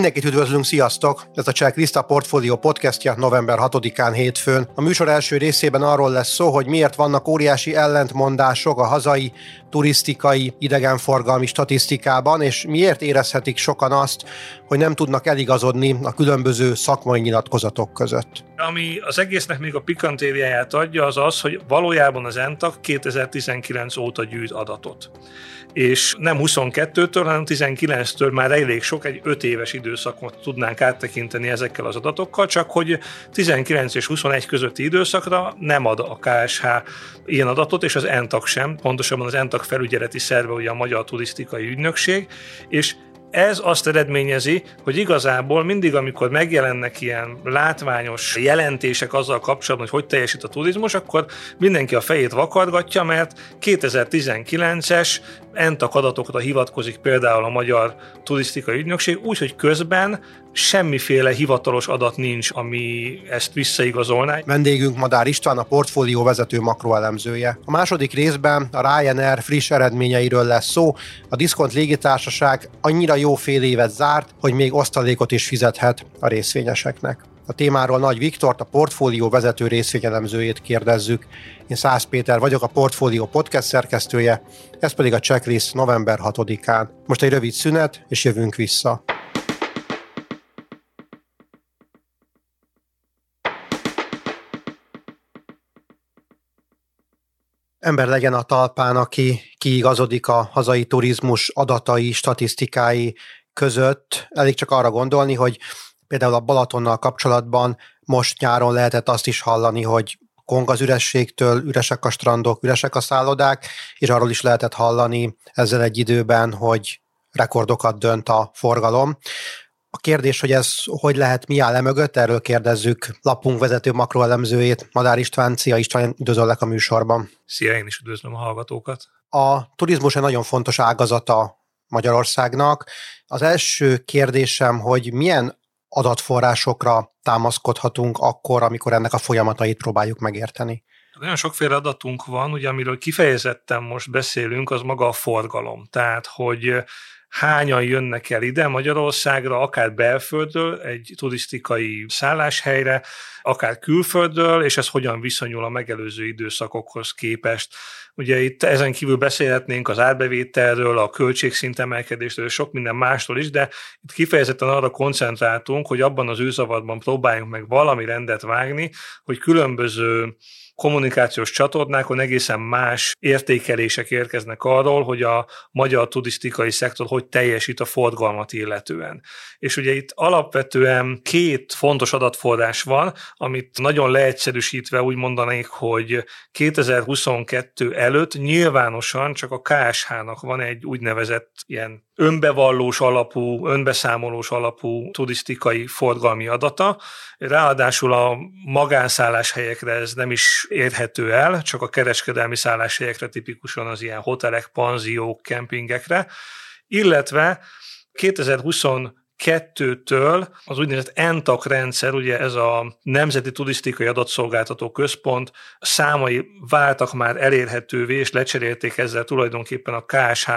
Mindenkit üdvözlünk, sziasztok! Ez a Checklist a Portfolio podcastja november 6-án hétfőn. A műsor első részében arról lesz szó, hogy miért vannak óriási ellentmondások a hazai turisztikai idegenforgalmi statisztikában, és miért érezhetik sokan azt, hogy nem tudnak eligazodni a különböző szakmai nyilatkozatok között. Ami az egésznek még a pikantériáját adja, az az, hogy valójában az ENTAK 2019 óta gyűjt adatot és nem 22-től, hanem 19-től már elég sok, egy 5 éves időszakot tudnánk áttekinteni ezekkel az adatokkal, csak hogy 19 és 21 közötti időszakra nem ad a KSH ilyen adatot, és az ENTAK sem, pontosabban az ENTAK felügyeleti szerve, ugye a Magyar Turisztikai Ügynökség, és ez azt eredményezi, hogy igazából mindig, amikor megjelennek ilyen látványos jelentések azzal kapcsolatban, hogy hogy teljesít a turizmus, akkor mindenki a fejét vakargatja, mert 2019-es ENTAK adatokra hivatkozik például a Magyar Turisztikai Ügynökség, úgyhogy közben semmiféle hivatalos adat nincs, ami ezt visszaigazolná. Vendégünk Madár István, a portfólió vezető makroelemzője. A második részben a Ryanair friss eredményeiről lesz szó. A Diszkont légitársaság annyira jó fél évet zárt, hogy még osztalékot is fizethet a részvényeseknek. A témáról Nagy Viktort, a portfólió vezető részvényelemzőjét kérdezzük. Én Szász Péter vagyok, a Portfólió podcast szerkesztője, ez pedig a checklist november 6-án. Most egy rövid szünet, és jövünk vissza. ember legyen a talpán, aki kiigazodik a hazai turizmus adatai, statisztikái között. Elég csak arra gondolni, hogy például a Balatonnal kapcsolatban most nyáron lehetett azt is hallani, hogy kong az ürességtől, üresek a strandok, üresek a szállodák, és arról is lehetett hallani ezzel egy időben, hogy rekordokat dönt a forgalom. A kérdés, hogy ez hogy lehet, mi áll e mögött, erről kérdezzük lapunk vezető makroelemzőjét, Madár István. Szia István, üdvözöllek a műsorban. Szia, én is üdvözlöm a hallgatókat. A turizmus egy nagyon fontos ágazata Magyarországnak. Az első kérdésem, hogy milyen adatforrásokra támaszkodhatunk akkor, amikor ennek a folyamatait próbáljuk megérteni? Nagyon sokféle adatunk van, ugye amiről kifejezetten most beszélünk, az maga a forgalom. Tehát, hogy hányan jönnek el ide Magyarországra, akár belföldről, egy turisztikai szálláshelyre, akár külföldről, és ez hogyan viszonyul a megelőző időszakokhoz képest. Ugye itt ezen kívül beszélhetnénk az árbevételről, a költségszint emelkedésről, sok minden másról is, de itt kifejezetten arra koncentráltunk, hogy abban az őzavatban próbáljunk meg valami rendet vágni, hogy különböző kommunikációs csatornákon egészen más értékelések érkeznek arról, hogy a magyar turisztikai szektor hogy teljesít a forgalmat illetően. És ugye itt alapvetően két fontos adatforrás van, amit nagyon leegyszerűsítve úgy mondanék, hogy 2022 előtt nyilvánosan csak a KSH-nak van egy úgynevezett ilyen önbevallós alapú, önbeszámolós alapú turisztikai forgalmi adata. Ráadásul a magánszálláshelyekre ez nem is érhető el, csak a kereskedelmi szálláshelyekre, tipikusan az ilyen hotelek, panziók, kempingekre, illetve 2020 kettőtől az úgynevezett ENTAK rendszer, ugye ez a Nemzeti Turisztikai Adatszolgáltató Központ számai váltak már elérhetővé, és lecserélték ezzel tulajdonképpen a KSH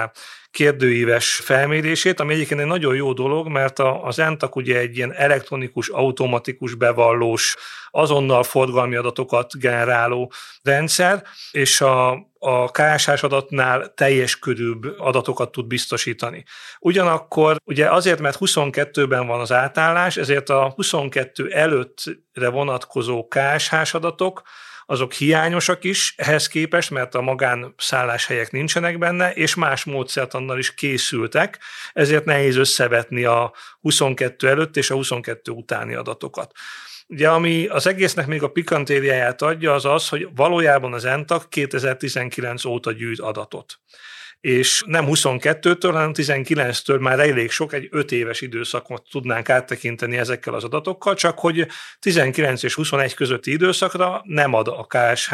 kérdőíves felmérését, ami egyébként egy nagyon jó dolog, mert az ENTAK ugye egy ilyen elektronikus, automatikus bevallós, azonnal forgalmi adatokat generáló rendszer, és a, a KSH adatnál teljes körűbb adatokat tud biztosítani. Ugyanakkor ugye azért, mert 22-ben van az átállás, ezért a 22 előttre vonatkozó KSH adatok azok hiányosak is ehhez képest, mert a magán szálláshelyek nincsenek benne, és más módszert annal is készültek, ezért nehéz összevetni a 22 előtt és a 22 utáni adatokat. Ugye ami az egésznek még a pikantériáját adja, az az, hogy valójában az ENTAK 2019 óta gyűjt adatot és nem 22-től, hanem 19-től már elég sok, egy 5 éves időszakot tudnánk áttekinteni ezekkel az adatokkal, csak hogy 19 és 21 közötti időszakra nem ad a KSH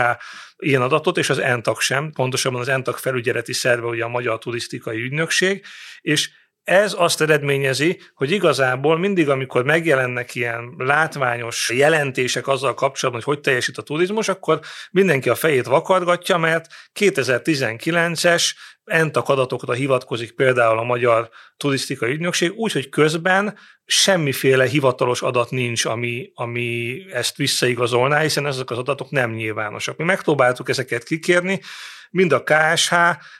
ilyen adatot, és az ENTAK sem, pontosabban az ENTAK felügyeleti szerve, ugye a Magyar Turisztikai Ügynökség, és ez azt eredményezi, hogy igazából mindig, amikor megjelennek ilyen látványos jelentések azzal kapcsolatban, hogy hogy teljesít a turizmus, akkor mindenki a fejét vakargatja, mert 2019-es entak adatokra hivatkozik például a Magyar Turisztikai Ügynökség, úgyhogy közben semmiféle hivatalos adat nincs, ami, ami ezt visszaigazolná, hiszen ezek az adatok nem nyilvánosak. Mi megpróbáltuk ezeket kikérni, mind a KSH,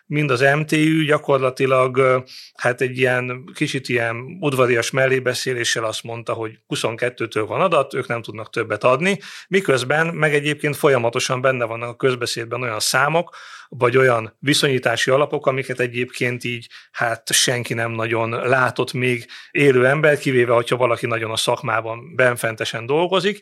mind az MTÜ gyakorlatilag hát egy ilyen kicsit ilyen udvarias mellébeszéléssel azt mondta, hogy 22-től van adat, ők nem tudnak többet adni, miközben meg egyébként folyamatosan benne vannak a közbeszédben olyan számok, vagy olyan viszonyítási alapok, amiket egyébként így hát senki nem nagyon látott még élő ember, kivéve, hogyha valaki nagyon a szakmában benfentesen dolgozik,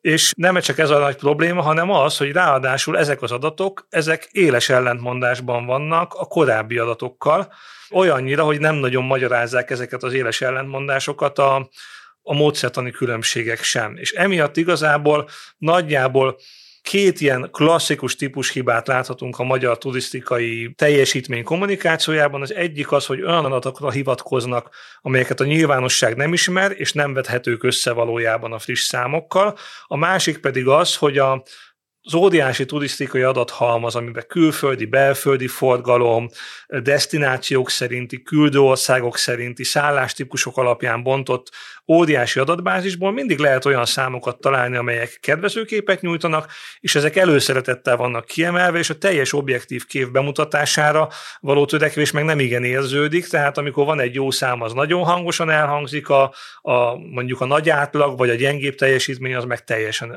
és nem csak ez a nagy probléma, hanem az, hogy ráadásul ezek az adatok, ezek éles ellentmondásban vannak a korábbi adatokkal, olyannyira, hogy nem nagyon magyarázzák ezeket az éles ellentmondásokat a, a módszertani különbségek sem. És emiatt igazából nagyjából Két ilyen klasszikus típus hibát láthatunk a magyar turisztikai teljesítmény kommunikációjában. Az egyik az, hogy olyan adatokra hivatkoznak, amelyeket a nyilvánosság nem ismer, és nem vethetők össze valójában a friss számokkal. A másik pedig az, hogy a az óriási turisztikai adathalmaz, amiben külföldi, belföldi forgalom, destinációk szerinti, küldőországok szerinti, szállástípusok alapján bontott óriási adatbázisból mindig lehet olyan számokat találni, amelyek kedvezőképet nyújtanak, és ezek előszeretettel vannak kiemelve, és a teljes objektív kép bemutatására való törekvés meg nem igen érződik, tehát amikor van egy jó szám, az nagyon hangosan elhangzik, a, a mondjuk a nagy átlag, vagy a gyengébb teljesítmény az meg teljesen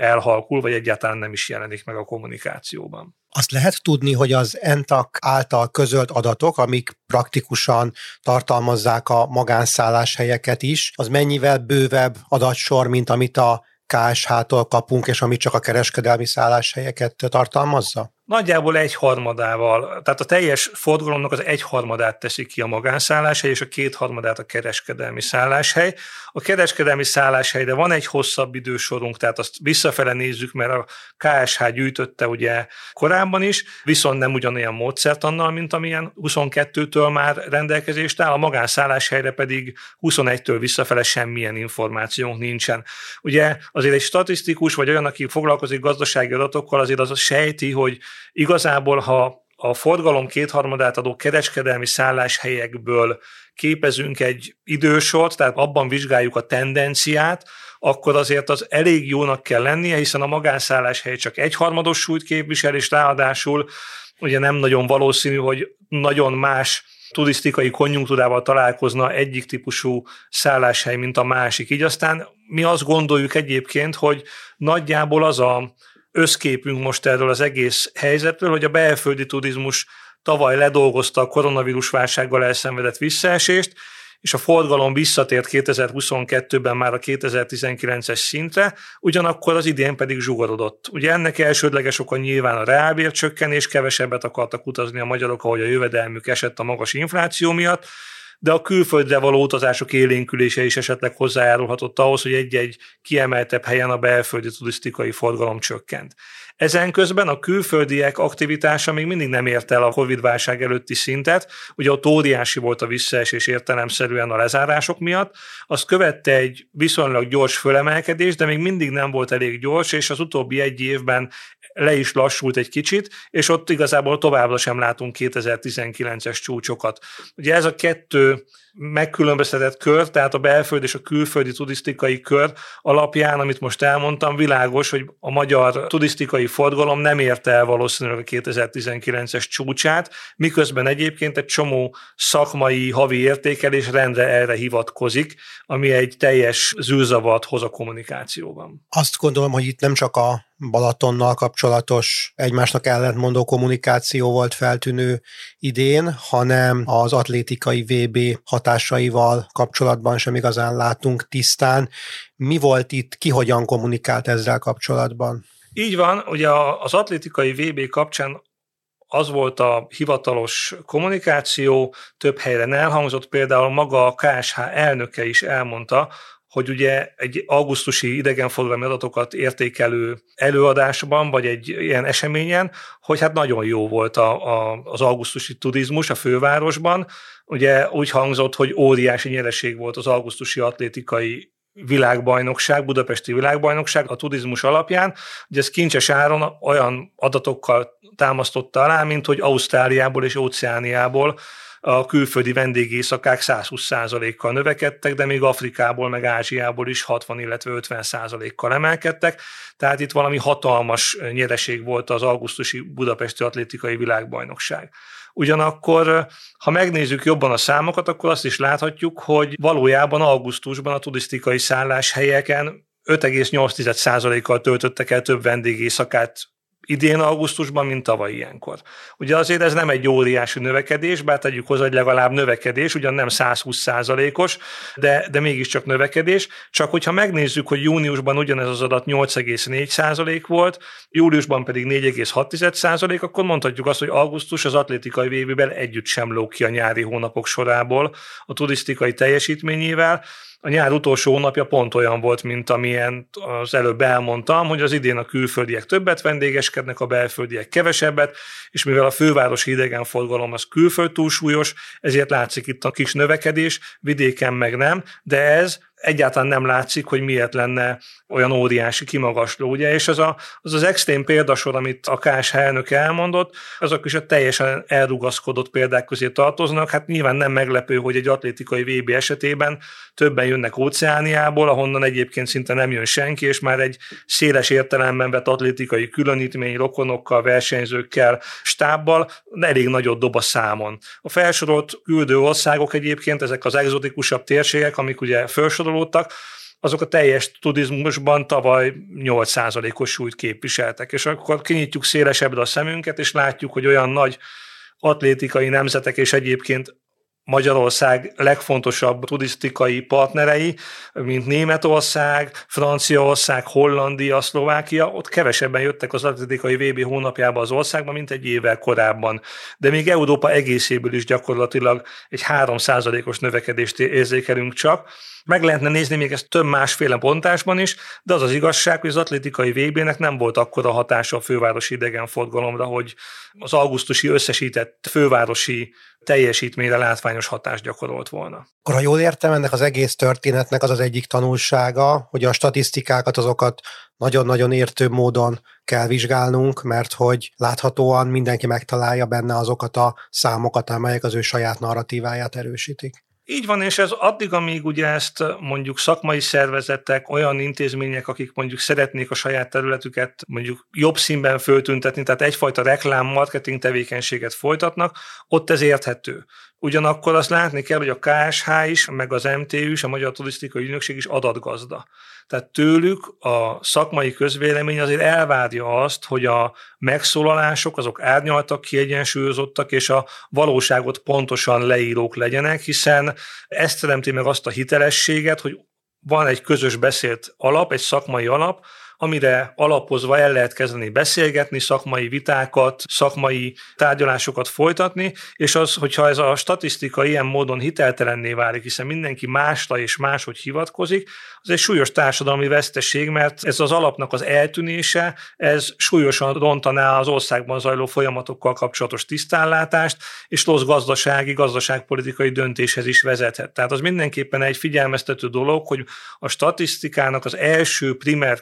elhalkul, vagy egyáltalán nem is jelenik meg a kommunikációban. Azt lehet tudni, hogy az ENTAK által közölt adatok, amik praktikusan tartalmazzák a magánszálláshelyeket is, az mennyivel bővebb adatsor, mint amit a KSH-tól kapunk, és ami csak a kereskedelmi szálláshelyeket tartalmazza? Nagyjából egy harmadával, tehát a teljes forgalomnak az egy harmadát teszi ki a magánszálláshely, és a két harmadát a kereskedelmi szálláshely. A kereskedelmi szálláshelyre van egy hosszabb idősorunk, tehát azt visszafele nézzük, mert a KSH gyűjtötte ugye korábban is, viszont nem ugyanolyan módszert annal, mint amilyen 22-től már rendelkezést áll, a magánszálláshelyre pedig 21-től visszafele semmilyen információnk nincsen. Ugye azért egy statisztikus, vagy olyan, aki foglalkozik gazdasági adatokkal, azért az a sejti, hogy Igazából, ha a forgalom kétharmadát adó kereskedelmi szálláshelyekből képezünk egy idősort, tehát abban vizsgáljuk a tendenciát, akkor azért az elég jónak kell lennie, hiszen a magánszálláshely csak egyharmados súlyt képvisel, és ráadásul ugye nem nagyon valószínű, hogy nagyon más turisztikai konjunktúrával találkozna egyik típusú szálláshely, mint a másik. Így aztán mi azt gondoljuk egyébként, hogy nagyjából az a összképünk most erről az egész helyzetről, hogy a belföldi turizmus tavaly ledolgozta a koronavírus válsággal elszenvedett visszaesést, és a forgalom visszatért 2022-ben már a 2019-es szintre, ugyanakkor az idén pedig zsugorodott. Ugye ennek elsődleges oka nyilván a reálbércsökkenés, kevesebbet akartak utazni a magyarok, ahogy a jövedelmük esett a magas infláció miatt, de a külföldre való utazások élénkülése is esetleg hozzájárulhatott ahhoz, hogy egy-egy kiemeltebb helyen a belföldi turisztikai forgalom csökkent. Ezen közben a külföldiek aktivitása még mindig nem ért el a Covid-válság előtti szintet, ugye ott óriási volt a visszaesés értelemszerűen a lezárások miatt, azt követte egy viszonylag gyors fölemelkedés, de még mindig nem volt elég gyors, és az utóbbi egy évben le is lassult egy kicsit, és ott igazából továbbra sem látunk 2019-es csúcsokat. Ugye ez a kettő megkülönböztetett kör, tehát a belföldi és a külföldi turisztikai kör alapján, amit most elmondtam, világos, hogy a magyar turisztikai forgalom nem érte el valószínűleg a 2019-es csúcsát, miközben egyébként egy csomó szakmai havi értékelés rendre erre hivatkozik, ami egy teljes zűrzavat hoz a kommunikációban. Azt gondolom, hogy itt nem csak a Balatonnal kapcsolatos egymásnak ellentmondó kommunikáció volt feltűnő idén, hanem az atlétikai VB hatásaival kapcsolatban sem igazán látunk tisztán. Mi volt itt, ki hogyan kommunikált ezzel kapcsolatban? Így van, ugye az atlétikai VB kapcsán az volt a hivatalos kommunikáció, több helyre elhangzott, például maga a KSH elnöke is elmondta, hogy ugye egy augusztusi idegenforgalmi adatokat értékelő előadásban, vagy egy ilyen eseményen, hogy hát nagyon jó volt a, a, az augusztusi turizmus a fővárosban. Ugye úgy hangzott, hogy óriási nyereség volt az augusztusi atlétikai világbajnokság, budapesti világbajnokság a turizmus alapján, hogy ez kincses áron olyan adatokkal támasztotta alá, mint hogy Ausztráliából és Óceániából a külföldi vendégészakák 120%-kal növekedtek, de még Afrikából meg Ázsiából is 60, illetve 50%-kal emelkedtek. Tehát itt valami hatalmas nyereség volt az augusztusi budapesti atlétikai világbajnokság. Ugyanakkor, ha megnézzük jobban a számokat, akkor azt is láthatjuk, hogy valójában augusztusban a turisztikai szálláshelyeken 5,8%-kal töltöttek el több vendégészakát idén augusztusban, mint tavaly ilyenkor. Ugye azért ez nem egy óriási növekedés, bár tegyük hozzá, hogy legalább növekedés, ugyan nem 120 százalékos, de, de mégiscsak növekedés. Csak hogyha megnézzük, hogy júniusban ugyanez az adat 8,4 százalék volt, júliusban pedig 4,6 százalék, akkor mondhatjuk azt, hogy augusztus az atlétikai vévében együtt sem lóg ki a nyári hónapok sorából a turisztikai teljesítményével, a nyár utolsó hónapja pont olyan volt, mint amilyen az előbb elmondtam, hogy az idén a külföldiek többet vendégeskednek, a belföldiek kevesebbet, és mivel a fővárosi idegenforgalom az külföld túlsúlyos, ezért látszik itt a kis növekedés, vidéken meg nem, de ez egyáltalán nem látszik, hogy miért lenne olyan óriási kimagasló, ugye, és az a, az, az extrém példasor, amit a KSH elnök elmondott, azok is a teljesen elrugaszkodott példák közé tartoznak. Hát nyilván nem meglepő, hogy egy atlétikai VB esetében többen jönnek óceániából, ahonnan egyébként szinte nem jön senki, és már egy széles értelemben vett atlétikai különítmény, rokonokkal, versenyzőkkel, stábbal elég nagyot dob a számon. A felsorolt küldő országok egyébként, ezek az egzotikusabb térségek, amik ugye felsorol kapcsolódtak, azok a teljes turizmusban tavaly 8%-os súlyt képviseltek. És akkor kinyitjuk szélesebbre a szemünket, és látjuk, hogy olyan nagy atlétikai nemzetek és egyébként Magyarország legfontosabb turisztikai partnerei, mint Németország, Franciaország, Hollandia, Szlovákia, ott kevesebben jöttek az atlétikai VB hónapjába az országba, mint egy évvel korábban. De még Európa egészéből is gyakorlatilag egy 3%-os növekedést érzékelünk csak, meg lehetne nézni még ezt több másféle bontásban is, de az az igazság, hogy az atlétikai VB-nek nem volt akkora hatása a fővárosi idegenforgalomra, hogy az augusztusi összesített fővárosi teljesítményre látványos hatást gyakorolt volna. Akkor ha jól értem, ennek az egész történetnek az az egyik tanulsága, hogy a statisztikákat azokat nagyon-nagyon értő módon kell vizsgálnunk, mert hogy láthatóan mindenki megtalálja benne azokat a számokat, amelyek az ő saját narratíváját erősítik. Így van, és ez addig, amíg ugye ezt mondjuk szakmai szervezetek, olyan intézmények, akik mondjuk szeretnék a saját területüket mondjuk jobb színben föltüntetni, tehát egyfajta reklám, marketing tevékenységet folytatnak, ott ez érthető. Ugyanakkor azt látni kell, hogy a KSH is, meg az MTÜ is, a Magyar Turisztikai Ügynökség is adatgazda. Tehát tőlük a szakmai közvélemény azért elvárja azt, hogy a megszólalások azok árnyaltak, kiegyensúlyozottak, és a valóságot pontosan leírók legyenek, hiszen ezt teremti meg azt a hitelességet, hogy van egy közös beszélt alap, egy szakmai alap, amire alapozva el lehet kezdeni beszélgetni, szakmai vitákat, szakmai tárgyalásokat folytatni, és az, hogyha ez a statisztika ilyen módon hiteltelenné válik, hiszen mindenki másra és máshogy hivatkozik, az egy súlyos társadalmi veszteség, mert ez az alapnak az eltűnése, ez súlyosan rontaná az országban zajló folyamatokkal kapcsolatos tisztánlátást, és rossz gazdasági, gazdaságpolitikai döntéshez is vezethet. Tehát az mindenképpen egy figyelmeztető dolog, hogy a statisztikának az első primer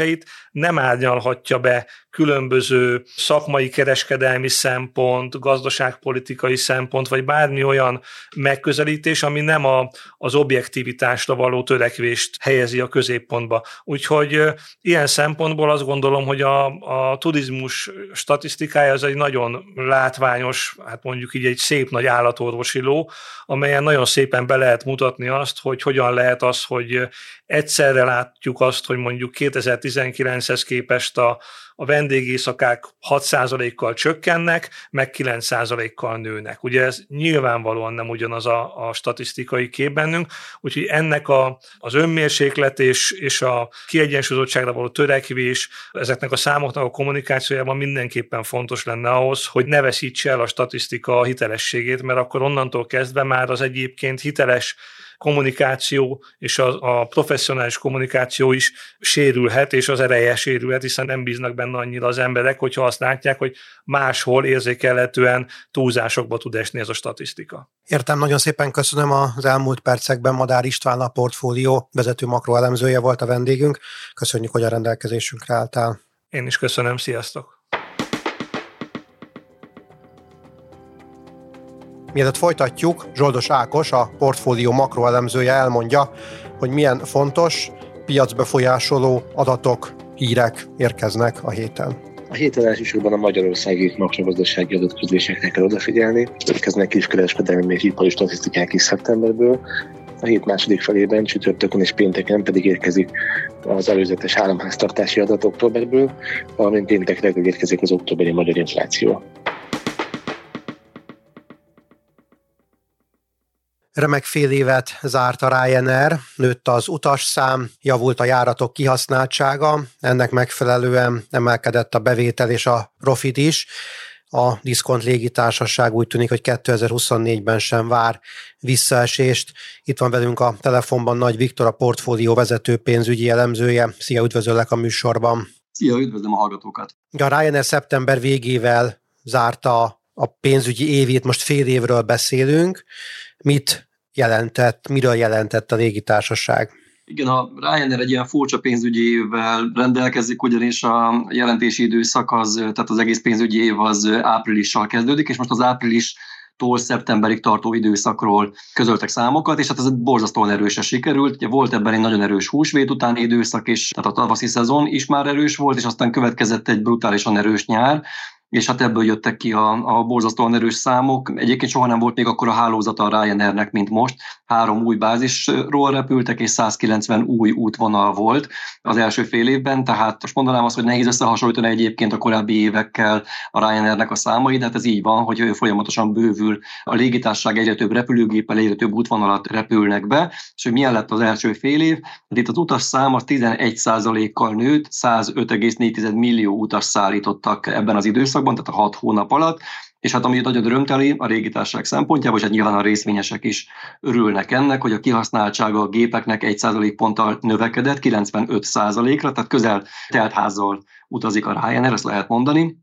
közléseit nem árnyalhatja be különböző szakmai kereskedelmi szempont, gazdaságpolitikai szempont, vagy bármi olyan megközelítés, ami nem a, az objektivitásra való törekvést helyezi a középpontba. Úgyhogy ilyen szempontból azt gondolom, hogy a, a turizmus statisztikája az egy nagyon látványos, hát mondjuk így egy szép nagy állatorvosi ló, amelyen nagyon szépen be lehet mutatni azt, hogy hogyan lehet az, hogy egyszerre látjuk azt, hogy mondjuk 2019-hez képest a, a vendégészakák 6%-kal csökkennek, meg 9%-kal nőnek. Ugye ez nyilvánvalóan nem ugyanaz a, a statisztikai kép bennünk, úgyhogy ennek a, az önmérséklet és, és a kiegyensúlyozottságra való törekvés, ezeknek a számoknak a kommunikációjában mindenképpen fontos lenne ahhoz, hogy ne veszítse el a statisztika hitelességét, mert akkor onnantól kezdve már az egyébként hiteles kommunikáció és a, a professzionális kommunikáció is sérülhet, és az ereje sérülhet, hiszen nem bíznak benne annyira az emberek, hogyha azt látják, hogy máshol érzékelhetően túlzásokba tud esni ez a statisztika. Értem, nagyon szépen köszönöm az elmúlt percekben Madár István, a portfólió vezető makroelemzője volt a vendégünk. Köszönjük, hogy a rendelkezésünkre álltál. Én is köszönöm, sziasztok! Mielőtt folytatjuk, Zsoldos Ákos, a portfólió makroelemzője elmondja, hogy milyen fontos, piacbefolyásoló adatok, hírek érkeznek a héten. A héten elsősorban a magyarországi makrogazdasági adatközléseknek kell odafigyelni. Érkeznek kiskereskedelmi és ipari statisztikák is szeptemberből. A hét második felében, csütörtökön és pénteken pedig érkezik az előzetes államháztartási adat októberből, valamint péntek reggel érkezik az októberi magyar infláció. Remek fél évet zárt a Ryanair, nőtt az utasszám, javult a járatok kihasználtsága, ennek megfelelően emelkedett a bevétel és a profit is. A diszkont légitársaság úgy tűnik, hogy 2024-ben sem vár visszaesést. Itt van velünk a telefonban Nagy Viktor, a portfólió vezető pénzügyi elemzője. Szia, üdvözöllek a műsorban. Szia, üdvözlöm a hallgatókat. A Ryanair szeptember végével zárta a pénzügyi évét, most fél évről beszélünk. Mit jelentett, miről jelentett a légitársaság? Igen, a Ryanair egy ilyen furcsa pénzügyi évvel rendelkezik, ugyanis a jelentési időszak az, tehát az egész pénzügyi év az áprilissal kezdődik, és most az április tól szeptemberig tartó időszakról közöltek számokat, és hát ez borzasztóan erősen sikerült. Ugye volt ebben egy nagyon erős húsvét utáni időszak is, tehát a tavaszi szezon is már erős volt, és aztán következett egy brutálisan erős nyár, és hát ebből jöttek ki a, a borzasztóan erős számok. Egyébként soha nem volt még akkor a hálózata a Ryanairnek, mint most. Három új bázisról repültek, és 190 új útvonal volt az első fél évben, tehát most mondanám azt, hogy nehéz összehasonlítani egyébként a korábbi évekkel a Ryanairnek a számai, de hát ez így van, hogy folyamatosan bővül. A légitársaság egyre több repülőgéppel, egyre több útvonalat repülnek be, és hogy milyen lett az első fél év, hát itt az utas szám az 11%-kal nőtt, 105,4 millió utas szállítottak ebben az időszakban, időszakban, tehát a hat hónap alatt, és hát ami nagyon örömteli a régitársaság szempontjából, és hát nyilván a részvényesek is örülnek ennek, hogy a kihasználtsága a gépeknek 1% ponttal növekedett 95 ra tehát közel teltházzal utazik a Ryanair, ezt lehet mondani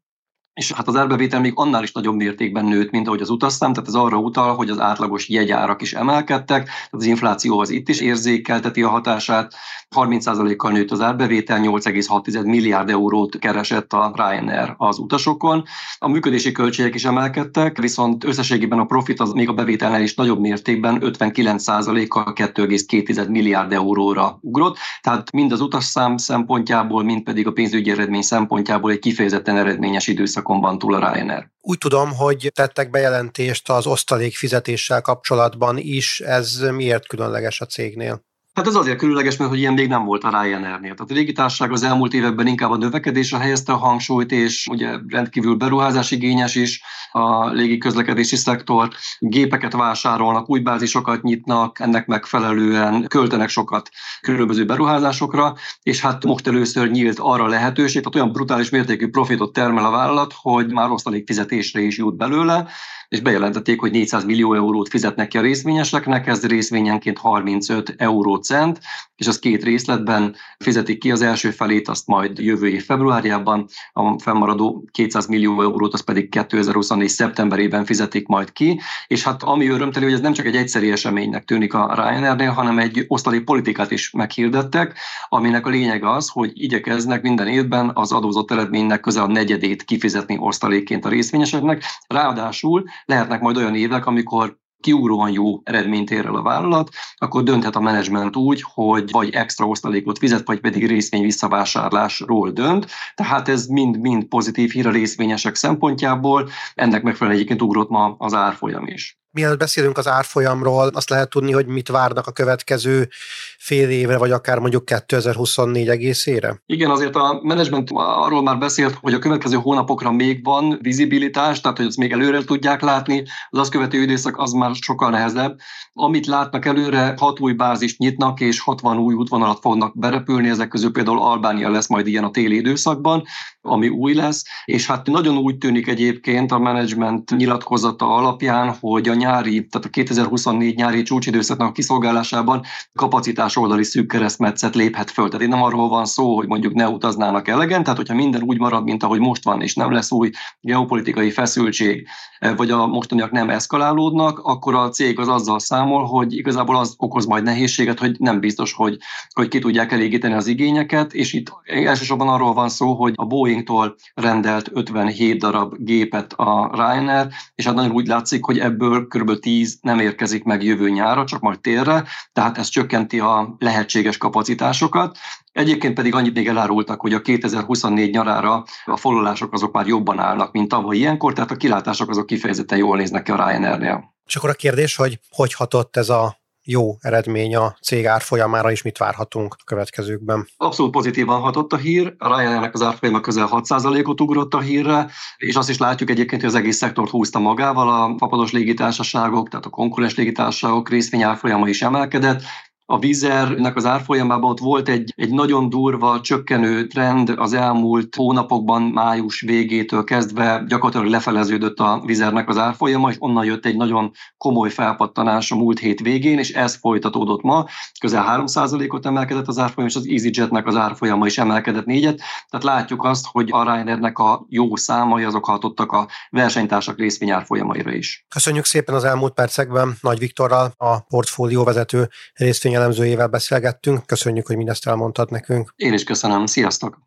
és hát az árbevétel még annál is nagyobb mértékben nőtt, mint ahogy az utaztam, tehát ez arra utal, hogy az átlagos jegyárak is emelkedtek, tehát az infláció az itt is érzékelteti a hatását, 30%-kal nőtt az árbevétel, 8,6 milliárd eurót keresett a Ryanair az utasokon. A működési költségek is emelkedtek, viszont összességében a profit az még a bevételnél is nagyobb mértékben 59%-kal 2,2 milliárd euróra ugrott, tehát mind az utasszám szempontjából, mind pedig a pénzügyi eredmény szempontjából egy kifejezetten eredményes időszak piacokon van túl a Ryanair. Úgy tudom, hogy tettek bejelentést az osztalék fizetéssel kapcsolatban is. Ez miért különleges a cégnél? Hát ez azért különleges, mert hogy ilyen még nem volt a Ryanairnél. Tehát a légitársaság az elmúlt években inkább a növekedésre helyezte a hangsúlyt, és ugye rendkívül beruházásigényes is a légi közlekedési szektor. Gépeket vásárolnak, új bázisokat nyitnak, ennek megfelelően költenek sokat különböző beruházásokra, és hát most először nyílt arra lehetőség, tehát olyan brutális mértékű profitot termel a vállalat, hogy már osztalék fizetésre is jut belőle, és bejelentették, hogy 400 millió eurót fizetnek ki a részvényeseknek, ez részvényenként 35 eurócent, és az két részletben fizetik ki az első felét, azt majd jövő év februárjában, a fennmaradó 200 millió eurót, az pedig 2024 szeptemberében fizetik majd ki, és hát ami örömteli, hogy ez nem csak egy egyszeri eseménynek tűnik a Ryanairnél, hanem egy osztalék politikát is meghirdettek, aminek a lényeg az, hogy igyekeznek minden évben az adózott eredménynek közel a negyedét kifizetni osztalékként a részvényeseknek. Ráadásul lehetnek majd olyan évek, amikor kiugróan jó eredményt ér el a vállalat, akkor dönthet a menedzsment úgy, hogy vagy extra osztalékot fizet, vagy pedig részvény visszavásárlásról dönt. Tehát ez mind-mind pozitív hír a részvényesek szempontjából, ennek megfelelően egyébként ugrott ma az árfolyam is. Mielőtt beszélünk az árfolyamról, azt lehet tudni, hogy mit várnak a következő fél évre, vagy akár mondjuk 2024 egészére? Igen, azért a menedzsment arról már beszélt, hogy a következő hónapokra még van vizibilitás, tehát hogy azt még előre tudják látni, az azt követő időszak az már sokkal nehezebb. Amit látnak előre, hat új bázist nyitnak, és 60 új útvonalat fognak berepülni, ezek közül például Albánia lesz majd ilyen a téli időszakban, ami új lesz, és hát nagyon úgy tűnik egyébként a menedzsment nyilatkozata alapján, hogy a nyári, tehát a 2024 nyári csúcsidőszaknak kiszolgálásában kapacitás oldali szűk keresztmetszet léphet föl. Tehát itt nem arról van szó, hogy mondjuk ne utaznának elegen, tehát hogyha minden úgy marad, mint ahogy most van, és nem lesz új geopolitikai feszültség, vagy a mostaniak nem eszkalálódnak, akkor a cég az azzal számol, hogy igazából az okoz majd nehézséget, hogy nem biztos, hogy, hogy ki tudják elégíteni az igényeket, és itt elsősorban arról van szó, hogy a Boeingtól rendelt 57 darab gépet a Ryanair, és hát nagyon úgy látszik, hogy ebből kb. 10 nem érkezik meg jövő nyára, csak majd térre, tehát ez csökkenti a lehetséges kapacitásokat. Egyébként pedig annyit még elárultak, hogy a 2024 nyarára a foglalások azok már jobban állnak, mint tavaly ilyenkor, tehát a kilátások azok kifejezetten jól néznek ki a Ryanairnél. És akkor a kérdés, hogy hogy hatott ez a jó eredmény a cég árfolyamára, és mit várhatunk a következőkben? Abszolút pozitívan hatott a hír. A Ryanairnek az árfolyama közel 6%-ot ugrott a hírre, és azt is látjuk egyébként, hogy az egész szektort húzta magával a fapados légitársaságok, tehát a konkurens légitársaságok részvényárfolyama is emelkedett, a vizernek az árfolyamában ott volt egy, egy nagyon durva csökkenő trend az elmúlt hónapokban, május végétől kezdve gyakorlatilag lefeleződött a vizernek az árfolyama, és onnan jött egy nagyon komoly felpattanás a múlt hét végén, és ez folytatódott ma. Közel 3%-ot emelkedett az árfolyam, és az EasyJetnek az árfolyama is emelkedett négyet. Tehát látjuk azt, hogy a Ryanairnek a jó számai azok hatottak a versenytársak részvényárfolyamaira is. Köszönjük szépen az elmúlt percekben Nagy Viktorral, a portfólió vezető részvény elemzőjével beszélgettünk. Köszönjük, hogy mindezt elmondtad nekünk. Én is köszönöm. Sziasztok!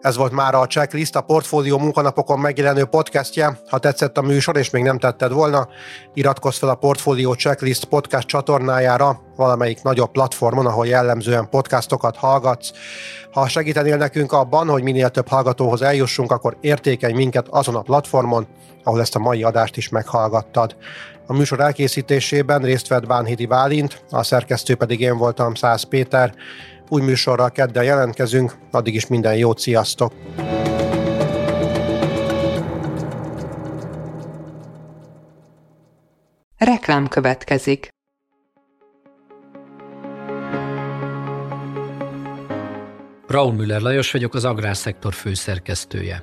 Ez volt már a Checklist, a Portfólió munkanapokon megjelenő podcastje. Ha tetszett a műsor, és még nem tetted volna, iratkozz fel a Portfólió Checklist podcast csatornájára, valamelyik nagyobb platformon, ahol jellemzően podcastokat hallgatsz. Ha segítenél nekünk abban, hogy minél több hallgatóhoz eljussunk, akkor értékelj minket azon a platformon, ahol ezt a mai adást is meghallgattad. A műsor elkészítésében részt vett Bánhidi Válint, a szerkesztő pedig én voltam Száz Péter. Új műsorral kedden jelentkezünk, addig is minden jót, sziasztok! Reklám következik. Raúl Müller Lajos vagyok, az Agrárszektor főszerkesztője.